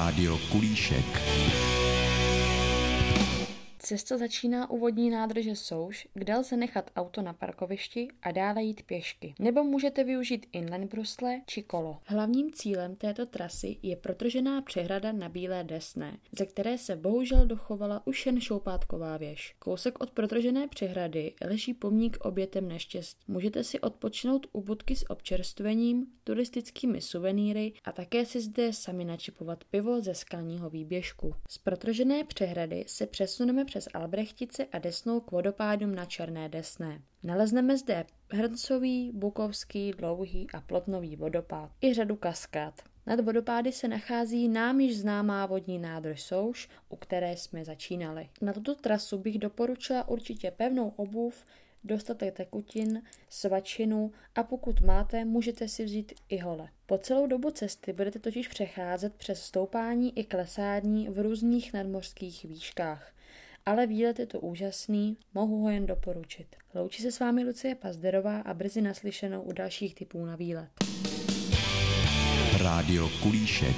Rádio Kulíšek. Cesta začíná u vodní nádrže Souš, kde lze nechat auto na parkovišti a dále jít pěšky. Nebo můžete využít inline brusle či kolo. Hlavním cílem této trasy je protržená přehrada na Bílé desné, ze které se bohužel dochovala už jen šoupátková věž. Kousek od protržené přehrady leží pomník obětem neštěstí. Můžete si odpočinout u budky s občerstvením, turistickými suvenýry a také si zde sami načipovat pivo ze skalního výběžku. Z protržené přehrady se přesuneme přes Albrechtice a Desnou k vodopádům na Černé Desné. Nalezneme zde Hrncový, Bukovský, Dlouhý a Plotnový vodopád i řadu kaskád. Nad vodopády se nachází nám již známá vodní nádrž Souš, u které jsme začínali. Na tuto trasu bych doporučila určitě pevnou obuv, dostatek tekutin, svačinu a pokud máte, můžete si vzít i hole. Po celou dobu cesty budete totiž přecházet přes stoupání i klesání v různých nadmořských výškách ale výlet je to úžasný, mohu ho jen doporučit. Loučí se s vámi Lucie Pazderová a brzy naslyšenou u dalších typů na výlet. Rádio Kulíšek.